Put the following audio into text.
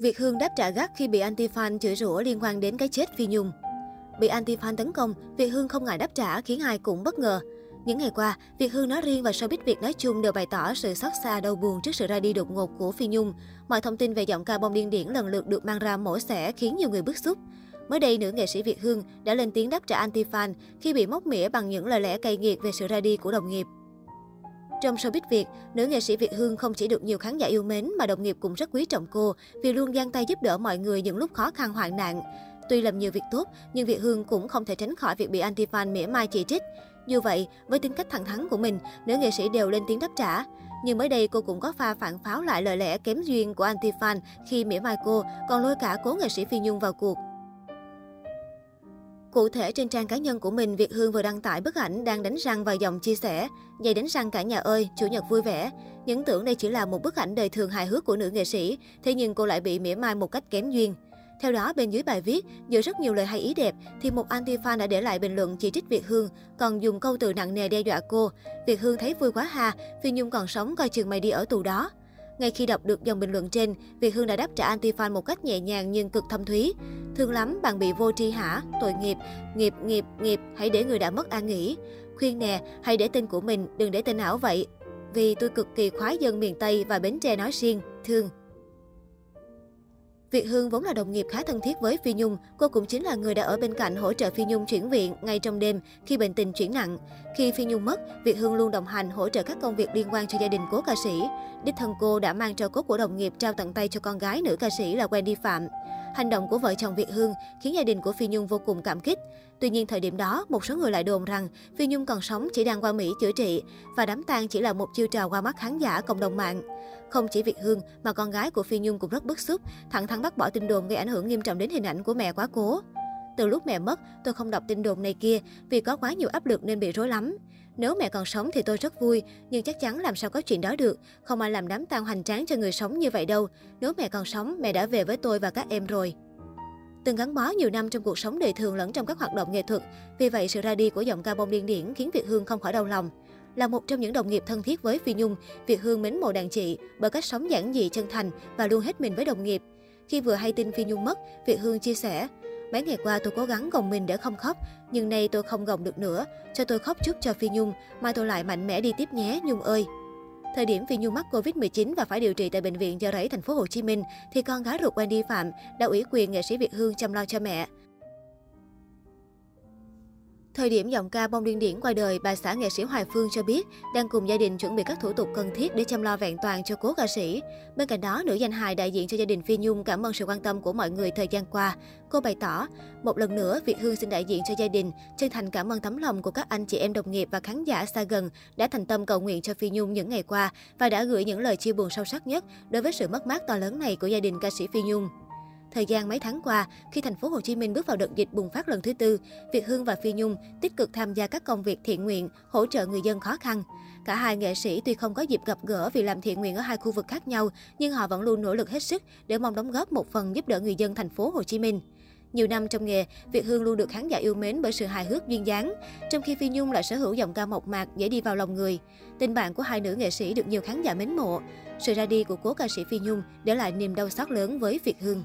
Việt Hương đáp trả gắt khi bị anti-fan chửi rủa liên quan đến cái chết Phi Nhung. Bị anti-fan tấn công, Việt Hương không ngại đáp trả khiến ai cũng bất ngờ. Những ngày qua, Việt Hương nói riêng và showbiz Việt nói chung đều bày tỏ sự xót xa đau buồn trước sự ra đi đột ngột của Phi Nhung. Mọi thông tin về giọng ca bông điên điển lần lượt được mang ra mổ xẻ khiến nhiều người bức xúc. Mới đây, nữ nghệ sĩ Việt Hương đã lên tiếng đáp trả anti-fan khi bị móc mỉa bằng những lời lẽ cay nghiệt về sự ra đi của đồng nghiệp. Trong showbiz Việt, nữ nghệ sĩ Việt Hương không chỉ được nhiều khán giả yêu mến mà đồng nghiệp cũng rất quý trọng cô vì luôn giang tay giúp đỡ mọi người những lúc khó khăn hoạn nạn. Tuy làm nhiều việc tốt, nhưng Việt Hương cũng không thể tránh khỏi việc bị anti-fan mỉa mai chỉ trích. Như vậy, với tính cách thẳng thắn của mình, nữ nghệ sĩ đều lên tiếng đáp trả. Nhưng mới đây cô cũng có pha phản pháo lại lời lẽ kém duyên của anti-fan khi mỉa mai cô, còn lôi cả cố nghệ sĩ Phi Nhung vào cuộc. Cụ thể trên trang cá nhân của mình, Việt Hương vừa đăng tải bức ảnh đang đánh răng và dòng chia sẻ. Giày đánh răng cả nhà ơi, chủ nhật vui vẻ. Những tưởng đây chỉ là một bức ảnh đời thường hài hước của nữ nghệ sĩ, thế nhưng cô lại bị mỉa mai một cách kém duyên. Theo đó, bên dưới bài viết, giữa rất nhiều lời hay ý đẹp, thì một anti-fan đã để lại bình luận chỉ trích Việt Hương, còn dùng câu từ nặng nề đe dọa cô. Việt Hương thấy vui quá ha, Phi Nhung còn sống coi chừng mày đi ở tù đó. Ngay khi đọc được dòng bình luận trên, Việt Hương đã đáp trả anti-fan một cách nhẹ nhàng nhưng cực thâm thúy. Thương lắm, bạn bị vô tri hả? Tội nghiệp, nghiệp, nghiệp, nghiệp, hãy để người đã mất an nghỉ. Khuyên nè, hãy để tên của mình, đừng để tên ảo vậy. Vì tôi cực kỳ khoái dân miền Tây và Bến Tre nói riêng, thương. Việt Hương vốn là đồng nghiệp khá thân thiết với Phi Nhung, cô cũng chính là người đã ở bên cạnh hỗ trợ Phi Nhung chuyển viện ngay trong đêm khi bệnh tình chuyển nặng. Khi Phi Nhung mất, Việt Hương luôn đồng hành hỗ trợ các công việc liên quan cho gia đình cố ca sĩ. Đích thân cô đã mang trao cốt của đồng nghiệp trao tận tay cho con gái nữ ca sĩ là Wendy Phạm. Hành động của vợ chồng Việt Hương khiến gia đình của Phi Nhung vô cùng cảm kích. Tuy nhiên thời điểm đó, một số người lại đồn rằng Phi Nhung còn sống chỉ đang qua Mỹ chữa trị và đám tang chỉ là một chiêu trò qua mắt khán giả cộng đồng mạng. Không chỉ Việt Hương mà con gái của Phi Nhung cũng rất bức xúc, thẳng thắn bác bỏ tin đồn gây ảnh hưởng nghiêm trọng đến hình ảnh của mẹ quá cố. Từ lúc mẹ mất, tôi không đọc tin đồn này kia vì có quá nhiều áp lực nên bị rối lắm. Nếu mẹ còn sống thì tôi rất vui, nhưng chắc chắn làm sao có chuyện đó được. Không ai làm đám tang hoành tráng cho người sống như vậy đâu. Nếu mẹ còn sống, mẹ đã về với tôi và các em rồi. Từng gắn bó nhiều năm trong cuộc sống đời thường lẫn trong các hoạt động nghệ thuật, vì vậy sự ra đi của giọng ca bông điên điển khiến Việt Hương không khỏi đau lòng. Là một trong những đồng nghiệp thân thiết với Phi Nhung, Việt Hương mến mộ đàn chị bởi cách sống giản dị chân thành và luôn hết mình với đồng nghiệp. Khi vừa hay tin Phi Nhung mất, Việt Hương chia sẻ, Mấy ngày qua tôi cố gắng gồng mình để không khóc, nhưng nay tôi không gồng được nữa. Cho tôi khóc chút cho Phi Nhung, mai tôi lại mạnh mẽ đi tiếp nhé, Nhung ơi. Thời điểm Phi Nhung mắc Covid-19 và phải điều trị tại bệnh viện Chợ Rẫy thành phố Hồ Chí Minh thì con gái ruột Wendy Phạm đã ủy quyền nghệ sĩ Việt Hương chăm lo cho mẹ. Thời điểm giọng ca bông điên điển qua đời, bà xã nghệ sĩ Hoài Phương cho biết đang cùng gia đình chuẩn bị các thủ tục cần thiết để chăm lo vẹn toàn cho cố ca sĩ. Bên cạnh đó, nữ danh hài đại diện cho gia đình Phi Nhung cảm ơn sự quan tâm của mọi người thời gian qua. Cô bày tỏ, một lần nữa, Việt Hương xin đại diện cho gia đình, chân thành cảm ơn tấm lòng của các anh chị em đồng nghiệp và khán giả xa gần đã thành tâm cầu nguyện cho Phi Nhung những ngày qua và đã gửi những lời chia buồn sâu sắc nhất đối với sự mất mát to lớn này của gia đình ca sĩ Phi Nhung. Thời gian mấy tháng qua, khi thành phố Hồ Chí Minh bước vào đợt dịch bùng phát lần thứ tư, Việt Hương và Phi Nhung tích cực tham gia các công việc thiện nguyện, hỗ trợ người dân khó khăn. Cả hai nghệ sĩ tuy không có dịp gặp gỡ vì làm thiện nguyện ở hai khu vực khác nhau, nhưng họ vẫn luôn nỗ lực hết sức để mong đóng góp một phần giúp đỡ người dân thành phố Hồ Chí Minh. Nhiều năm trong nghề, Việt Hương luôn được khán giả yêu mến bởi sự hài hước duyên dáng, trong khi Phi Nhung lại sở hữu giọng ca mộc mạc dễ đi vào lòng người. Tình bạn của hai nữ nghệ sĩ được nhiều khán giả mến mộ. Sự ra đi của cố ca sĩ Phi Nhung để lại niềm đau xót lớn với Việt Hương.